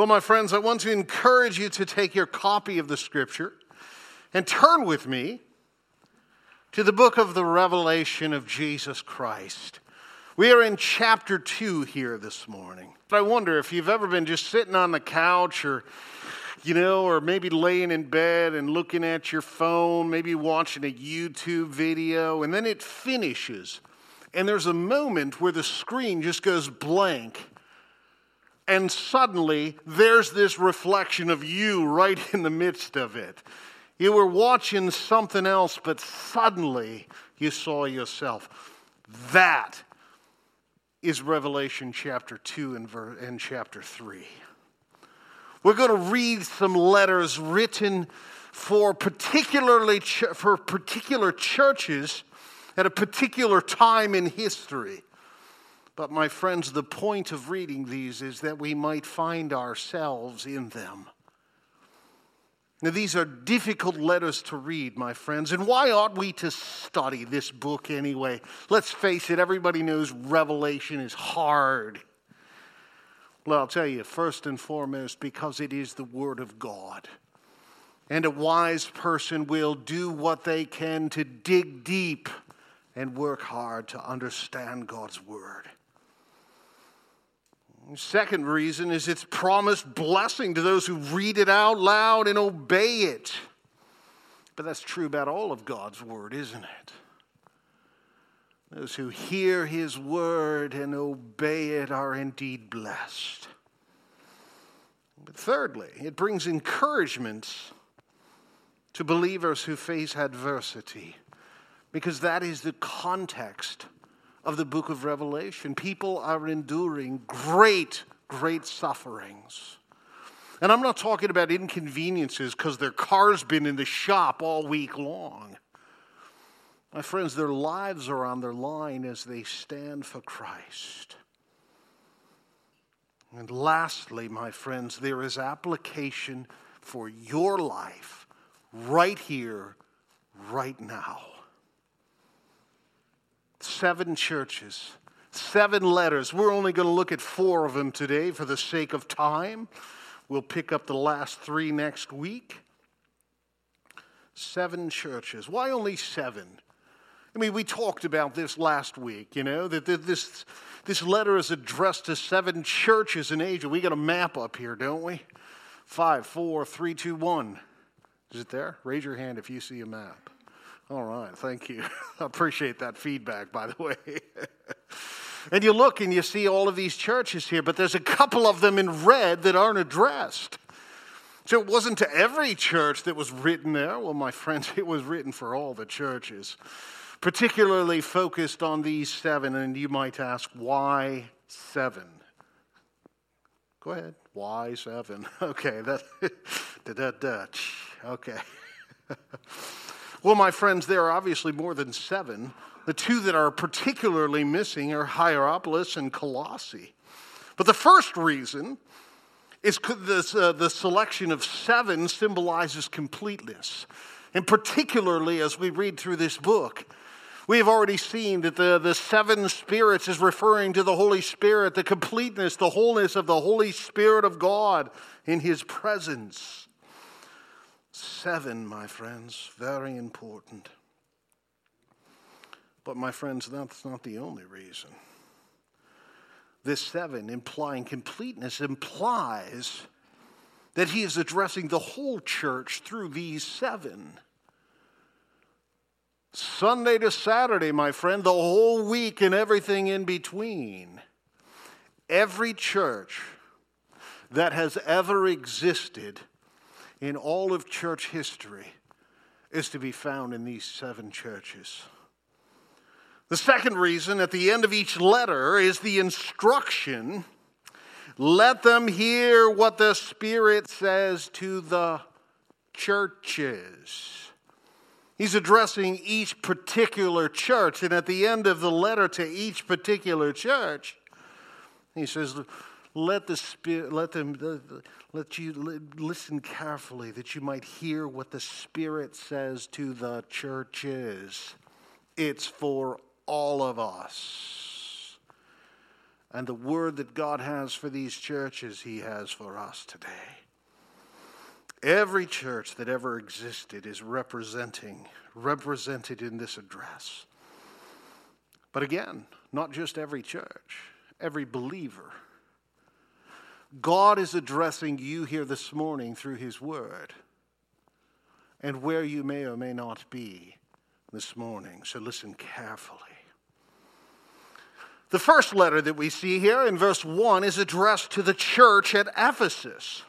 Well, my friends, I want to encourage you to take your copy of the scripture and turn with me to the book of the Revelation of Jesus Christ. We are in chapter 2 here this morning. I wonder if you've ever been just sitting on the couch or you know, or maybe laying in bed and looking at your phone, maybe watching a YouTube video, and then it finishes. And there's a moment where the screen just goes blank and suddenly there's this reflection of you right in the midst of it. You were watching something else, but suddenly you saw yourself. That is Revelation chapter 2 and, ver- and chapter 3. We're going to read some letters written for particularly ch- for particular churches at a particular time in history. But, my friends, the point of reading these is that we might find ourselves in them. Now, these are difficult letters to read, my friends. And why ought we to study this book anyway? Let's face it, everybody knows Revelation is hard. Well, I'll tell you, first and foremost, because it is the Word of God. And a wise person will do what they can to dig deep and work hard to understand God's Word. Second reason is its promised blessing to those who read it out loud and obey it. But that's true about all of God's word, isn't it? Those who hear his word and obey it are indeed blessed. But thirdly, it brings encouragement to believers who face adversity, because that is the context of the book of Revelation. People are enduring great, great sufferings. And I'm not talking about inconveniences because their car's been in the shop all week long. My friends, their lives are on their line as they stand for Christ. And lastly, my friends, there is application for your life right here, right now seven churches, seven letters. We're only going to look at four of them today for the sake of time. We'll pick up the last three next week. Seven churches. Why only seven? I mean, we talked about this last week, you know, that this, this letter is addressed to seven churches in Asia. We got a map up here, don't we? Five, four, three, two, one. Is it there? Raise your hand if you see a map. All right, thank you. I appreciate that feedback, by the way. and you look and you see all of these churches here, but there's a couple of them in red that aren't addressed. So it wasn't to every church that was written there. Well, my friends, it was written for all the churches, particularly focused on these seven. And you might ask, why seven? Go ahead. Why seven? Okay, that da da Dutch. Okay. Well, my friends, there are obviously more than seven. The two that are particularly missing are Hierapolis and Colossae. But the first reason is this, uh, the selection of seven symbolizes completeness. And particularly as we read through this book, we have already seen that the, the seven spirits is referring to the Holy Spirit, the completeness, the wholeness of the Holy Spirit of God in His presence. Seven, my friends, very important. But, my friends, that's not the only reason. This seven, implying completeness, implies that he is addressing the whole church through these seven. Sunday to Saturday, my friend, the whole week and everything in between. Every church that has ever existed in all of church history is to be found in these seven churches. The second reason at the end of each letter is the instruction let them hear what the Spirit says to the churches. He's addressing each particular church, and at the end of the letter to each particular church, he says, let the spirit let them let you listen carefully that you might hear what the spirit says to the churches it's for all of us And the word that God has for these churches, He has for us today. Every church that ever existed is representing, represented in this address. But again, not just every church, every believer. God is addressing you here this morning through His Word and where you may or may not be this morning. So listen carefully. The first letter that we see here in verse 1 is addressed to the church at Ephesus.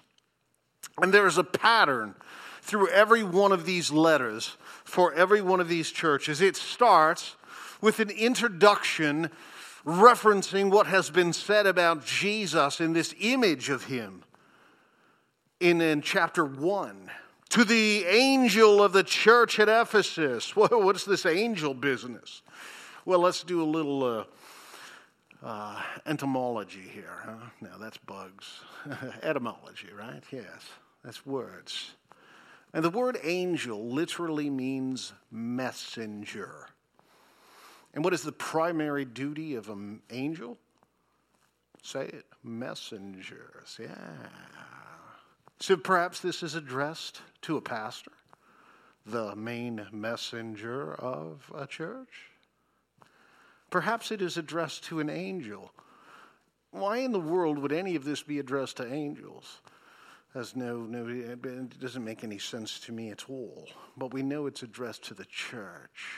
And there is a pattern through every one of these letters for every one of these churches. It starts with an introduction referencing what has been said about Jesus in this image of him in, in chapter 1. To the angel of the church at Ephesus. What's this angel business? Well, let's do a little. Uh, uh, entomology here, huh? That's bugs. Etymology, right? Yes, that's words. And the word angel literally means messenger. And what is the primary duty of an angel? Say it, messengers. Yeah. So perhaps this is addressed to a pastor, the main messenger of a church. Perhaps it is addressed to an angel. Why in the world would any of this be addressed to angels? As no, no, it doesn't make any sense to me at all. But we know it's addressed to the church.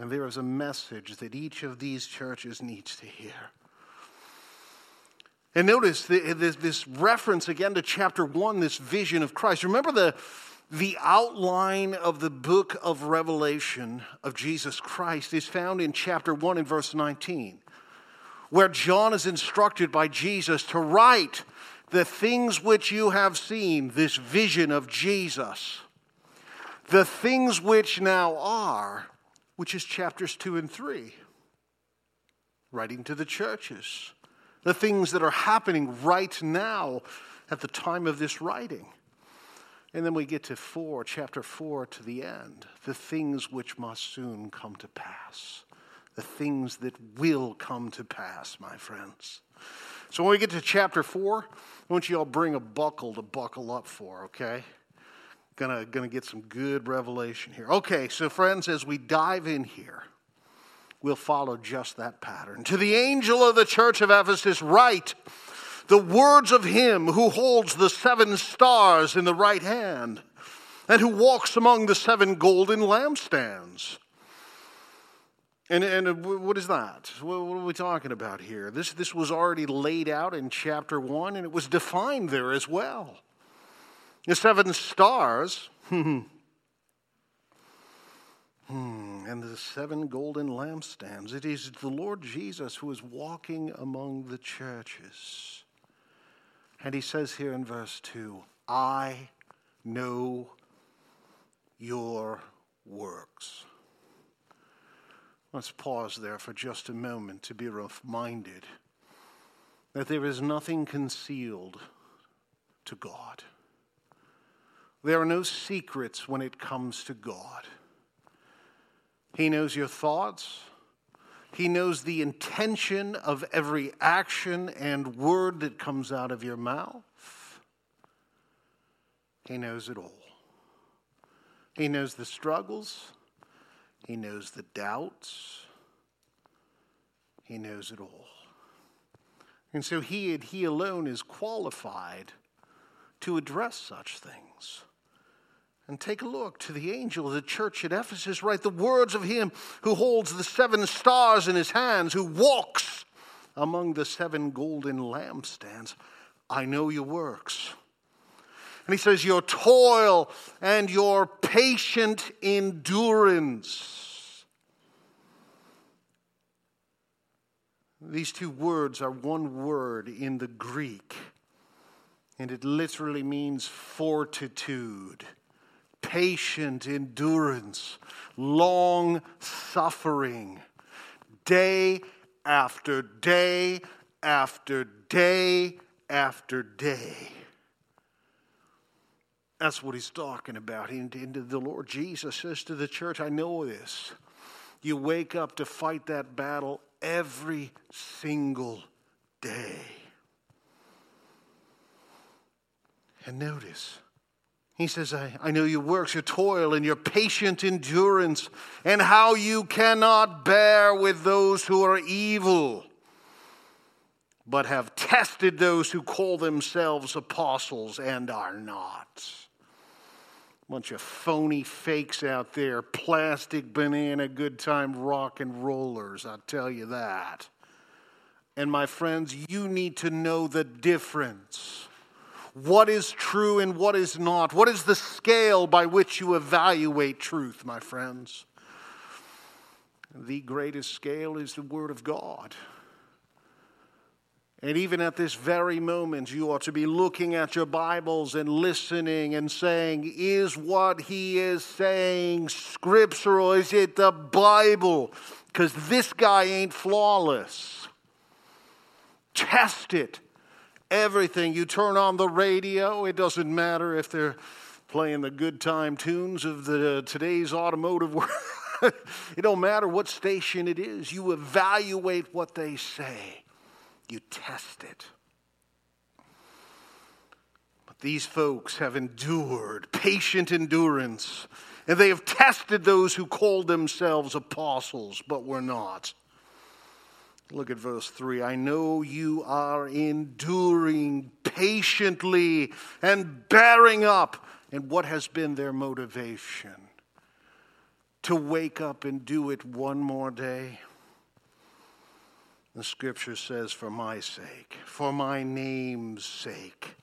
And there is a message that each of these churches needs to hear. And notice this reference again to chapter 1, this vision of Christ. Remember the the outline of the book of Revelation of Jesus Christ is found in chapter 1 and verse 19, where John is instructed by Jesus to write the things which you have seen, this vision of Jesus, the things which now are, which is chapters 2 and 3, writing to the churches, the things that are happening right now at the time of this writing. And then we get to 4, chapter 4 to the end, the things which must soon come to pass. The things that will come to pass, my friends. So when we get to chapter 4, I want you all bring a buckle to buckle up for, okay? Gonna, gonna get some good revelation here. Okay, so friends, as we dive in here, we'll follow just that pattern. To the angel of the church of Ephesus, write the words of him who holds the seven stars in the right hand and who walks among the seven golden lampstands. And, and uh, what is that? What are we talking about here? This, this was already laid out in chapter 1 and it was defined there as well. The seven stars, hmm, and the seven golden lampstands. It is the Lord Jesus who is walking among the churches. And he says here in verse 2 I know your works. Let's pause there for just a moment to be reminded that there is nothing concealed to God. There are no secrets when it comes to God. He knows your thoughts, he knows the intention of every action and word that comes out of your mouth. He knows it all. He knows the struggles. He knows the doubts. He knows it all. And so he and he alone is qualified to address such things. And take a look to the angel of the church at Ephesus, write the words of him who holds the seven stars in his hands, who walks among the seven golden lampstands. I know your works. And he says, Your toil and your patient endurance. These two words are one word in the Greek, and it literally means fortitude patient endurance, long suffering, day after day after day after day. That's what he's talking about. And the Lord Jesus says to the church, I know this. You wake up to fight that battle every single day. And notice, he says, I, I know your works, your toil, and your patient endurance, and how you cannot bear with those who are evil, but have tested those who call themselves apostles and are not. Bunch of phony fakes out there, plastic banana good time rock and rollers, I'll tell you that. And my friends, you need to know the difference. What is true and what is not? What is the scale by which you evaluate truth, my friends? The greatest scale is the Word of God. And even at this very moment, you ought to be looking at your Bibles and listening and saying, Is what he is saying scriptural? Is it the Bible? Because this guy ain't flawless. Test it. Everything. You turn on the radio, it doesn't matter if they're playing the good time tunes of the today's automotive world. it don't matter what station it is. You evaluate what they say you test it. But these folks have endured, patient endurance, and they have tested those who called themselves apostles, but were not. Look at verse 3. I know you are enduring patiently and bearing up. And what has been their motivation? To wake up and do it one more day? The scripture says, for my sake, for my name's sake,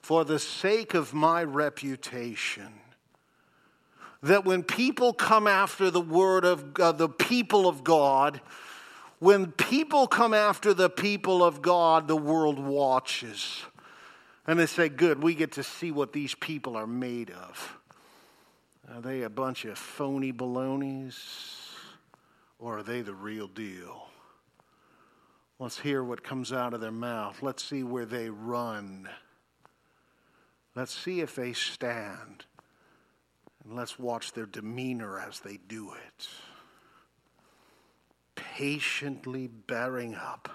for the sake of my reputation. That when people come after the word of God, the people of God, when people come after the people of God, the world watches. And they say, Good, we get to see what these people are made of. Are they a bunch of phony balonies? Or are they the real deal? Let's hear what comes out of their mouth. Let's see where they run. Let's see if they stand. And let's watch their demeanor as they do it. Patiently bearing up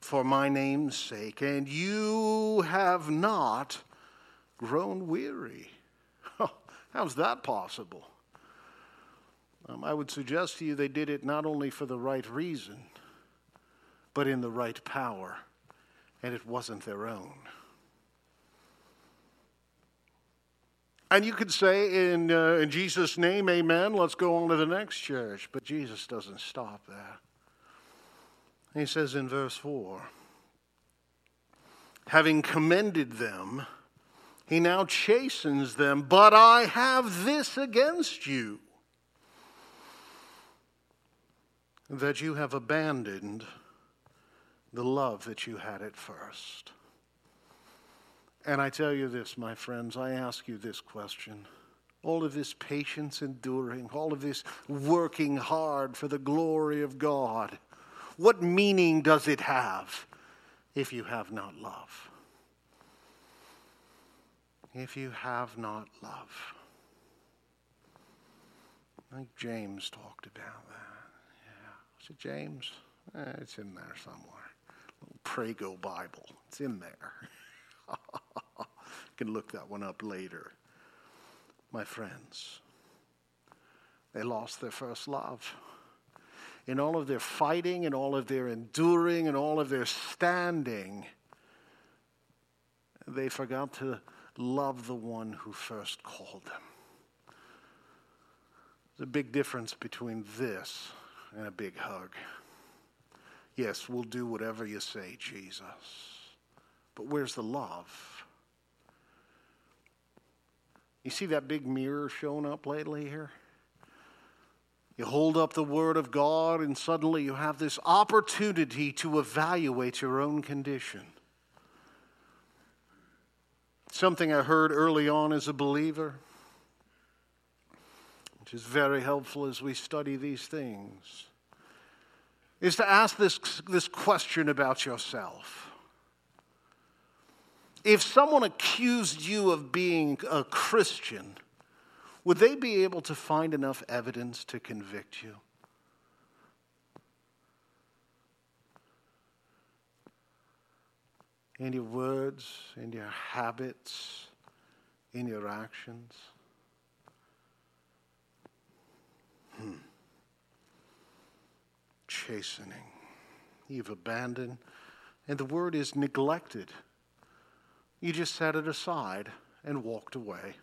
for my name's sake, and you have not grown weary. How's that possible? Um, I would suggest to you they did it not only for the right reason but in the right power, and it wasn't their own. And you could say in, uh, in Jesus' name, amen, let's go on to the next church. But Jesus doesn't stop there. He says in verse 4 having commended them, he now chastens them, but I have this against you that you have abandoned the love that you had at first. And I tell you this, my friends, I ask you this question. All of this patience, enduring, all of this working hard for the glory of God, what meaning does it have if you have not love? If you have not love. I think James talked about that. Yeah. Is it James? Eh, it's in there somewhere. Little Prego Bible. It's in there. You can look that one up later. My friends, they lost their first love. In all of their fighting and all of their enduring and all of their standing, they forgot to love the one who first called them. There's a big difference between this and a big hug. Yes, we'll do whatever you say, Jesus. But where's the love? You see that big mirror showing up lately here? You hold up the Word of God, and suddenly you have this opportunity to evaluate your own condition. Something I heard early on as a believer, which is very helpful as we study these things is to ask this, this question about yourself if someone accused you of being a Christian, would they be able to find enough evidence to convict you? In your words, in your habits, in your actions? Hmm. Chastening. You've abandoned, and the word is neglected. You just set it aside and walked away.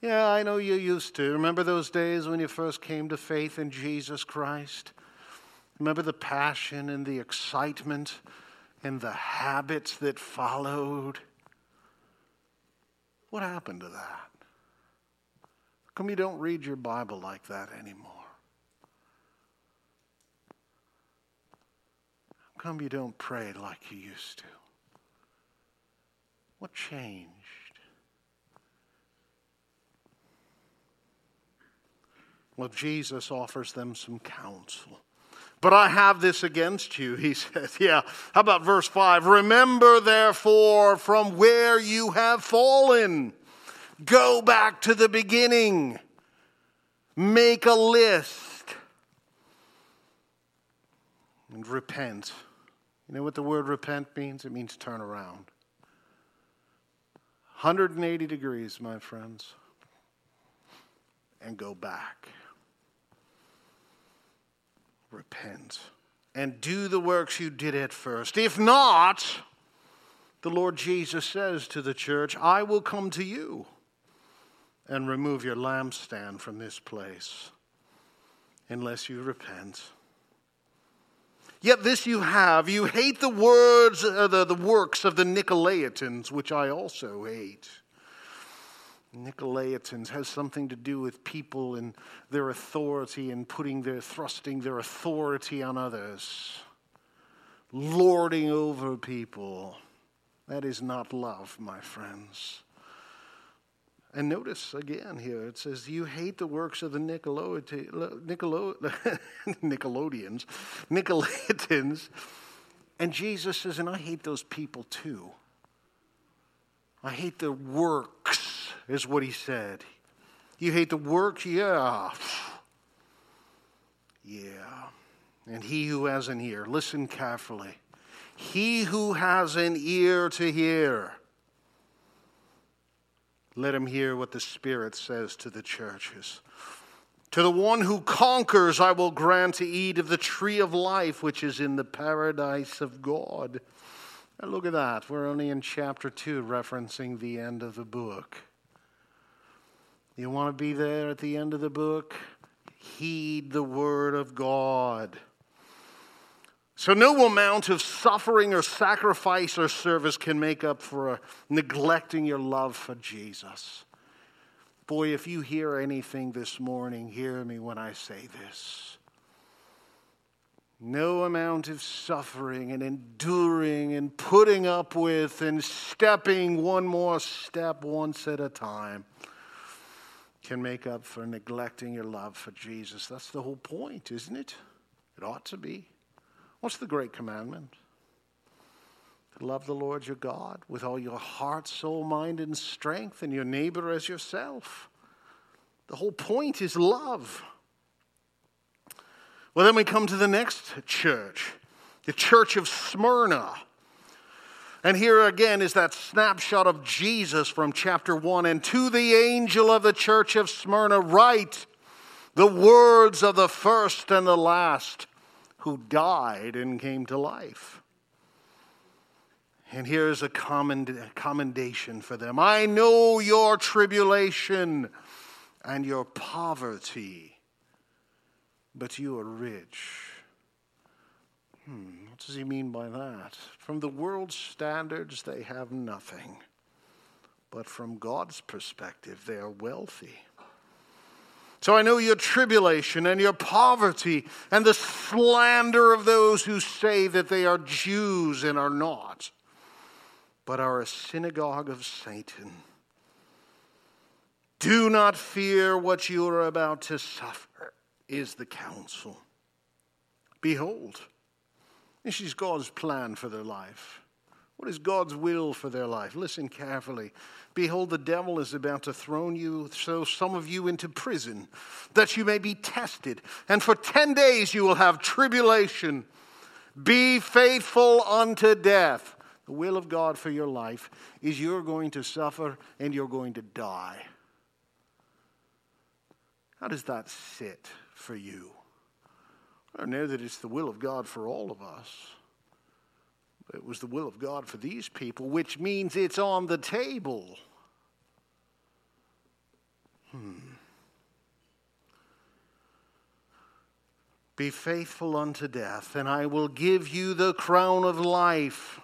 Yeah, I know you used to. Remember those days when you first came to faith in Jesus Christ? Remember the passion and the excitement and the habits that followed? What happened to that? How come you don't read your Bible like that anymore? How come you don't pray like you used to? What changed? Well, Jesus offers them some counsel. But I have this against you, he says. Yeah. How about verse 5? Remember, therefore, from where you have fallen. Go back to the beginning. Make a list. And repent. You know what the word repent means? It means turn around. 180 degrees, my friends. And go back repent and do the works you did at first. If not, the Lord Jesus says to the church, I will come to you and remove your lampstand from this place unless you repent. Yet this you have you hate the words, uh, the, the works of the Nicolaitans, which I also hate. Nicolaitans has something to do with people and their authority and putting their thrusting their authority on others, lording over people. That is not love, my friends. And notice again here, it says, You hate the works of the Nickelodeons, Nicolaitans. And Jesus says, And I hate those people too. I hate the works is what he said. You hate the work? Yeah. Yeah. And he who has an ear, listen carefully. He who has an ear to hear, let him hear what the Spirit says to the churches. To the one who conquers, I will grant to eat of the tree of life, which is in the paradise of God. And look at that. We're only in chapter 2, referencing the end of the book. You want to be there at the end of the book? Heed the word of God. So, no amount of suffering or sacrifice or service can make up for uh, neglecting your love for Jesus. Boy, if you hear anything this morning, hear me when I say this. No amount of suffering and enduring and putting up with and stepping one more step once at a time can make up for neglecting your love for Jesus. That's the whole point, isn't it? It ought to be. What's the great commandment? To love the Lord your God with all your heart, soul, mind, and strength, and your neighbor as yourself. The whole point is love. Well, then we come to the next church, the church of Smyrna. And here again is that snapshot of Jesus from chapter 1. And to the angel of the church of Smyrna, write the words of the first and the last who died and came to life. And here's a commendation for them I know your tribulation and your poverty, but you are rich. Hmm, what does he mean by that? From the world's standards, they have nothing. But from God's perspective, they are wealthy. So I know your tribulation and your poverty and the slander of those who say that they are Jews and are not, but are a synagogue of Satan. Do not fear what you are about to suffer, is the counsel. Behold, this is God's plan for their life. What is God's will for their life? Listen carefully. Behold, the devil is about to throw you, so some of you into prison, that you may be tested. And for 10 days you will have tribulation. Be faithful unto death. The will of God for your life is you're going to suffer and you're going to die. How does that sit for you? I know that it's the will of God for all of us. It was the will of God for these people, which means it's on the table. Hmm. Be faithful unto death, and I will give you the crown of life.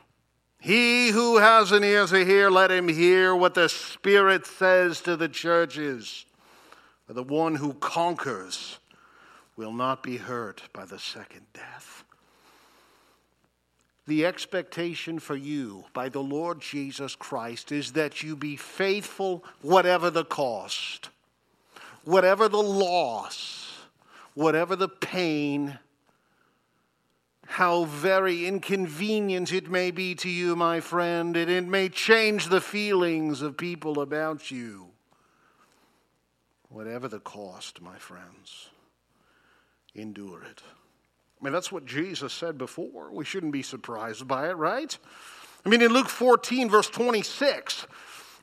He who has an ear to hear, let him hear what the Spirit says to the churches. For the one who conquers will not be hurt by the second death. The expectation for you by the Lord Jesus Christ is that you be faithful, whatever the cost, whatever the loss, whatever the pain, how very inconvenient it may be to you, my friend, and it may change the feelings of people about you. Whatever the cost, my friends, endure it. I mean, that's what Jesus said before. We shouldn't be surprised by it, right? I mean, in Luke 14, verse 26,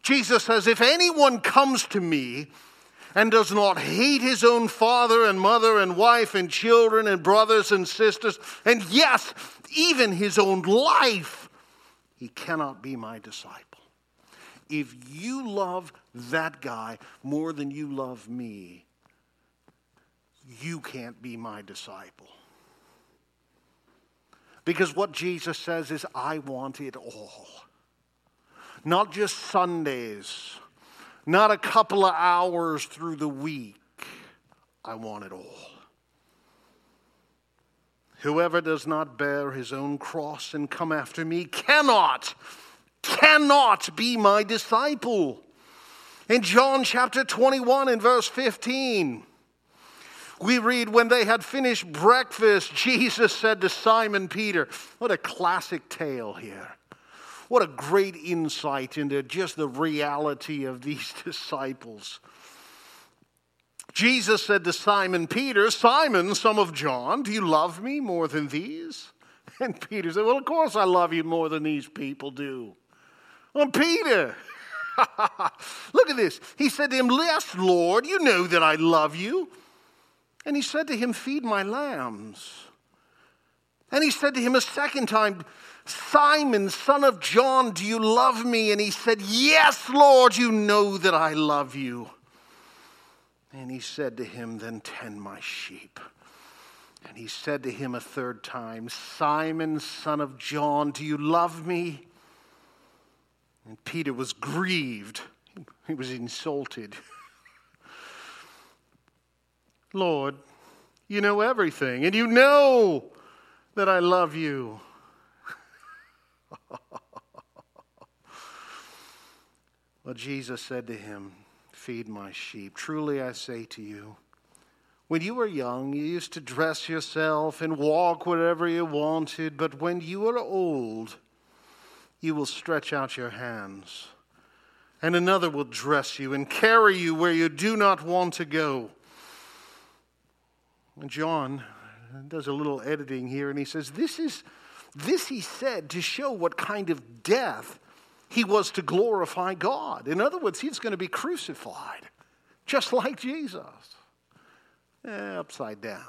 Jesus says, If anyone comes to me and does not hate his own father and mother and wife and children and brothers and sisters, and yes, even his own life, he cannot be my disciple. If you love that guy more than you love me, you can't be my disciple. Because what Jesus says is, I want it all. Not just Sundays, not a couple of hours through the week. I want it all. Whoever does not bear his own cross and come after me cannot, cannot be my disciple. In John chapter 21 and verse 15, we read, when they had finished breakfast, Jesus said to Simon Peter, What a classic tale here. What a great insight into just the reality of these disciples. Jesus said to Simon Peter, Simon, son of John, do you love me more than these? And Peter said, Well, of course I love you more than these people do. Well, Peter, look at this. He said to him, Yes, Lord, you know that I love you. And he said to him, Feed my lambs. And he said to him a second time, Simon, son of John, do you love me? And he said, Yes, Lord, you know that I love you. And he said to him, Then tend my sheep. And he said to him a third time, Simon, son of John, do you love me? And Peter was grieved, he was insulted. Lord, you know everything, and you know that I love you. well, Jesus said to him, Feed my sheep. Truly I say to you, when you were young, you used to dress yourself and walk wherever you wanted, but when you are old, you will stretch out your hands, and another will dress you and carry you where you do not want to go. John does a little editing here and he says, This is this he said to show what kind of death he was to glorify God. In other words, he's going to be crucified, just like Jesus, eh, upside down.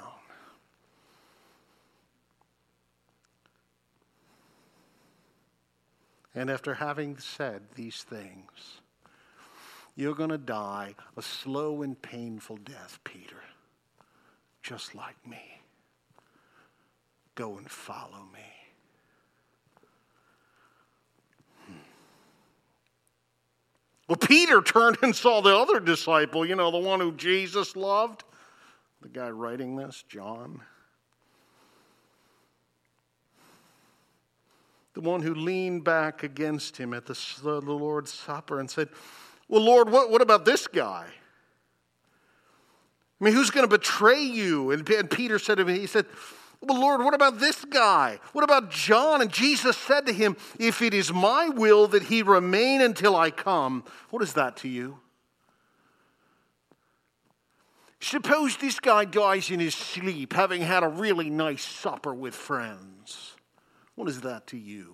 And after having said these things, you're going to die a slow and painful death, Peter just like me. Go and follow me. Hmm. Well, Peter turned and saw the other disciple, you know, the one who Jesus loved. The guy writing this, John. The one who leaned back against him at the, Lord's Supper and said, Well, Lord, what, what about this guy? I mean, who's going to betray you? And, Peter said to me, He said, Well, Lord, what about this guy? What about John? And Jesus said to him, If it is my will that he remain until I come, what is that to you? Suppose this guy dies in his sleep, having had a really nice supper with friends. What is that to you?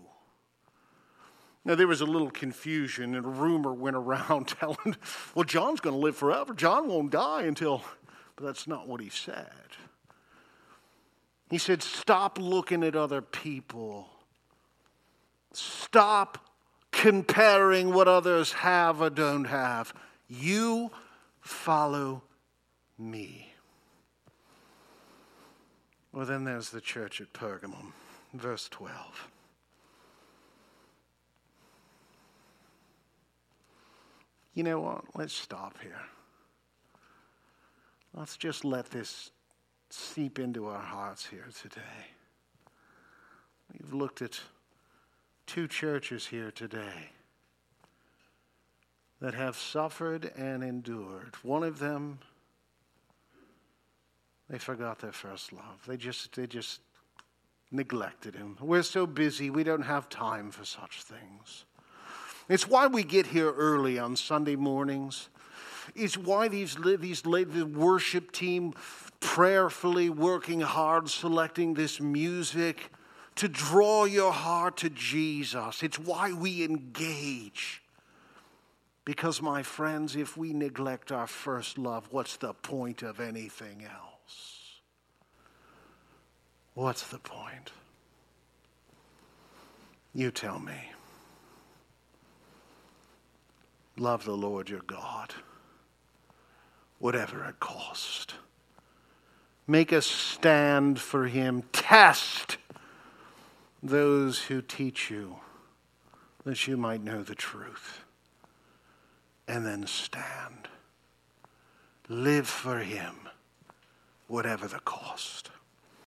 Now, there was a little confusion, and a rumor went around telling, well, John's going to live forever. John won't die until. But that's not what he said. He said, stop looking at other people. Stop comparing what others have or don't have. You follow me. Well, then there's the church at Pergamum, verse 12. You know what? Let's stop here. Let's just let this seep into our hearts here today. We've looked at two churches here today that have suffered and endured. One of them, they forgot their first love. They just, they just neglected him. We're so busy, we don't have time for such things. It's why we get here early on Sunday mornings. It's why these, these the worship team prayerfully working hard selecting this music to draw your heart to Jesus. It's why we engage. Because, my friends, if we neglect our first love, what's the point of anything else? What's the point? You tell me. Love the Lord your God, whatever it cost. Make a stand for him. Test those who teach you that you might know the truth. And then stand. Live for him, whatever the cost.